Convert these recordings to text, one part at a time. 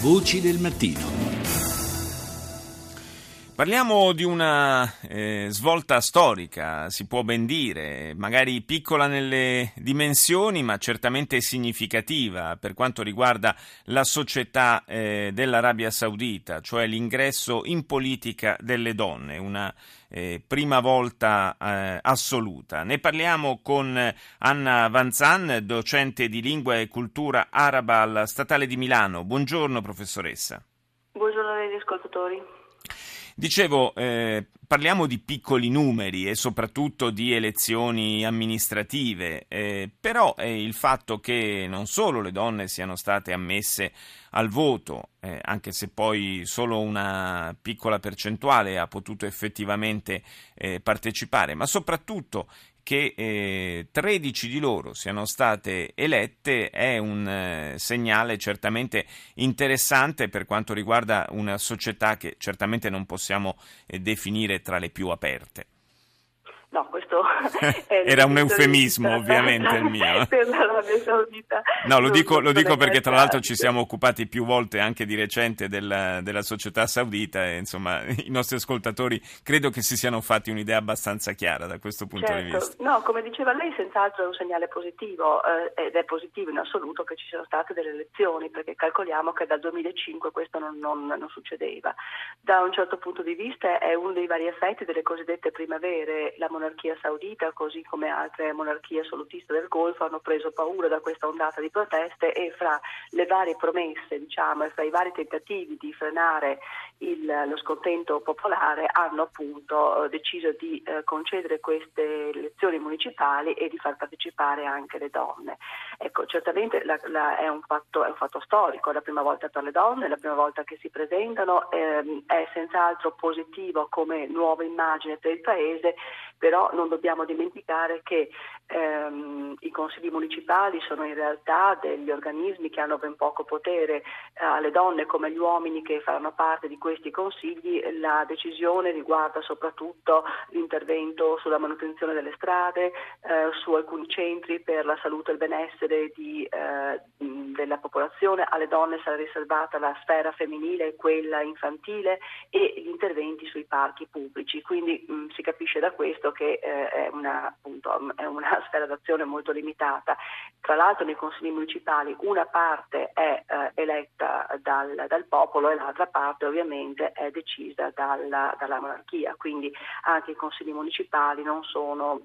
Voci del mattino. Parliamo di una eh, svolta storica, si può ben dire, magari piccola nelle dimensioni, ma certamente significativa per quanto riguarda la società eh, dell'Arabia Saudita, cioè l'ingresso in politica delle donne, una eh, prima volta eh, assoluta. Ne parliamo con Anna Vanzan, docente di lingua e cultura araba alla Statale di Milano. Buongiorno professoressa. Buongiorno agli ascoltatori. Dicevo, eh, parliamo di piccoli numeri e soprattutto di elezioni amministrative, eh, però è il fatto che non solo le donne siano state ammesse al voto, eh, anche se poi solo una piccola percentuale ha potuto effettivamente eh, partecipare, ma soprattutto che eh, 13 di loro siano state elette è un eh, segnale certamente interessante per quanto riguarda una società che certamente non possiamo eh, definire tra le più aperte. No, questo era un eufemismo ovviamente il mio. per l'Arabia Saudita. No, lo dico, lo dico perché tra l'altro ci siamo occupati più volte anche di recente della, della, società saudita e insomma i nostri ascoltatori credo che si siano fatti un'idea abbastanza chiara da questo punto certo. di vista. No, come diceva lei senz'altro è un segnale positivo eh, ed è positivo in assoluto che ci siano state delle elezioni perché calcoliamo che dal 2005 questo non, non, non succedeva. Da un certo punto di vista è uno dei vari effetti delle cosiddette primavere, la monarchia saudita, così come altre monarchie assolutiste del Golfo, hanno preso paura da questa ondata di proteste e fra le varie promesse, diciamo, e fra i vari tentativi di frenare il, lo scontento popolare, hanno appunto eh, deciso di eh, concedere queste elezioni municipali e di far partecipare anche le donne. Ecco, certamente la, la, è, un fatto, è, un fatto, storico, è la prima volta per le donne, è la prima volta che si presentano, ehm, è senz'altro positivo come nuova immagine per il Paese però non dobbiamo dimenticare che ehm, i consigli municipali sono in realtà degli organismi che hanno ben poco potere, eh, alle donne come agli uomini che faranno parte di questi consigli. La decisione riguarda soprattutto l'intervento sulla manutenzione delle strade, eh, su alcuni centri per la salute e il benessere di, eh, della popolazione, alle donne sarà riservata la sfera femminile e quella infantile e gli interventi sui parchi pubblici, quindi mh, si capisce da questo che eh, è, una, appunto, è, una, sfera d'azione molto limitata. Tra l'altro nei consigli municipali una parte è eh, eletta dal, dal, popolo e l'altra parte ovviamente è decisa dalla, dalla monarchia, quindi anche i consigli municipali non sono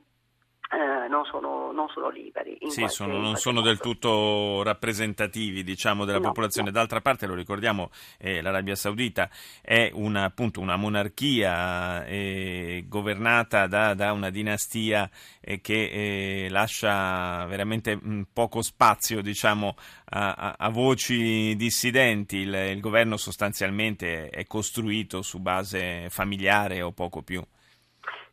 eh, non, sono, non, sono, liberi. sì, sono, non sono del tutto rappresentativi diciamo, della no, popolazione. No. D'altra parte, lo ricordiamo, eh, l'Arabia Saudita è una, appunto, una monarchia eh, governata da, da, una dinastia eh, che eh, lascia veramente mh, poco spazio diciamo, a, a, a, voci dissidenti. Il, il governo sostanzialmente è costruito su base familiare o poco più.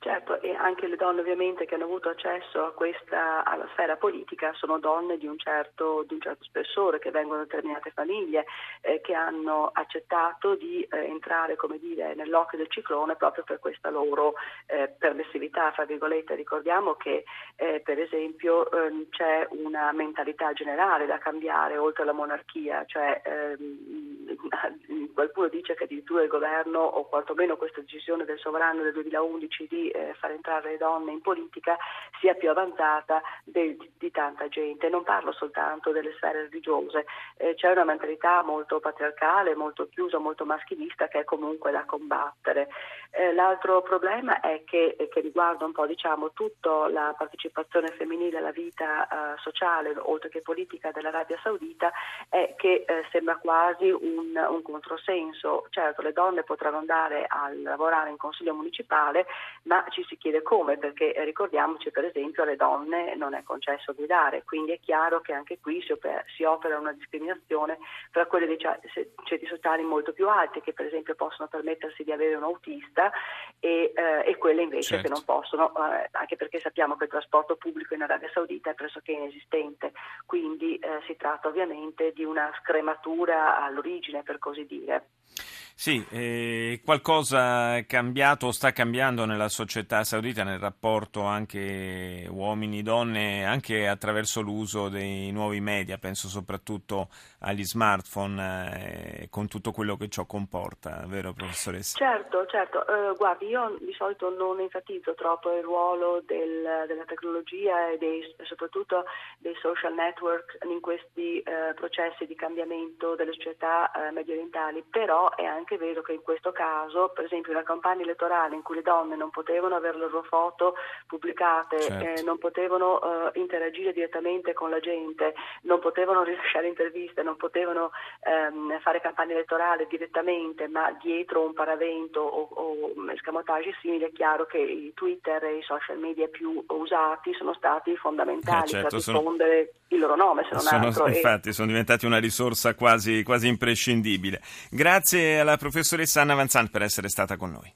Certo, anche le donne ovviamente che hanno avuto accesso questa, alla sfera politica sono donne di un certo, di un certo spessore, che vengono da determinate famiglie, eh, che hanno accettato di eh, entrare dire, nell'occhio del ciclone proprio per questa loro eh, permissività, fra virgolette. Ricordiamo che eh, per esempio ehm, c'è una mentalità generale da cambiare oltre alla monarchia, cioè ehm, qualcuno dice che addirittura il governo o quantomeno questa decisione del sovrano del 2011 di eh, far entrare le donne in politica sia più avanzata de, di, tanta gente. Non parlo soltanto delle sfere religiose, eh, c'è una mentalità molto patriarcale, molto chiusa, molto maschilista che è comunque da combattere. Eh, l'altro problema è che, che, riguarda un po' diciamo, tutta la partecipazione femminile alla vita eh, sociale, oltre che politica dell'Arabia Saudita, è che eh, sembra quasi un, un controsenso. Certo, le donne potranno andare a lavorare in consiglio municipale, ma ci si chiede come, perché ricordiamoci per esempio alle donne non è concesso guidare, quindi è chiaro che anche qui si opera, si opera una discriminazione tra quelle dei ceti sociali molto più alti che per esempio possono permettersi di avere un autista e, eh, e quelle invece certo. che non possono, eh, anche perché sappiamo che il trasporto pubblico in Arabia Saudita è pressoché inesistente, quindi eh, si tratta ovviamente di una scrematura all'origine per così dire. Sì, eh, qualcosa è cambiato o sta cambiando nella società saudita, nel rapporto anche uomini-donne, anche attraverso l'uso dei nuovi media, penso soprattutto agli smartphone, eh, con tutto quello che ciò comporta, vero professoressa? Certo, certo. Uh, guardi, io di solito non enfatizzo troppo il ruolo del, della tecnologia e dei, soprattutto dei social network in questi uh, processi di cambiamento delle società uh, medio orientali, però è anche vero che in questo caso, per esempio una campagna elettorale in cui le donne non potevano avere le loro foto pubblicate, certo. non potevano interagire direttamente con la gente, non potevano rilasciare interviste, non potevano ehm, fare campagna elettorale direttamente, ma dietro un paravento o, o escamotage simili, è chiaro che i Twitter e i social media più usati sono stati fondamentali eh certo, per diffondere sono... il loro nome, se non sono, altro. Infatti, e... sono diventati una risorsa quasi, quasi imprescindibile. Grazie alla professoressa Anna Vanzan per essere stata con noi.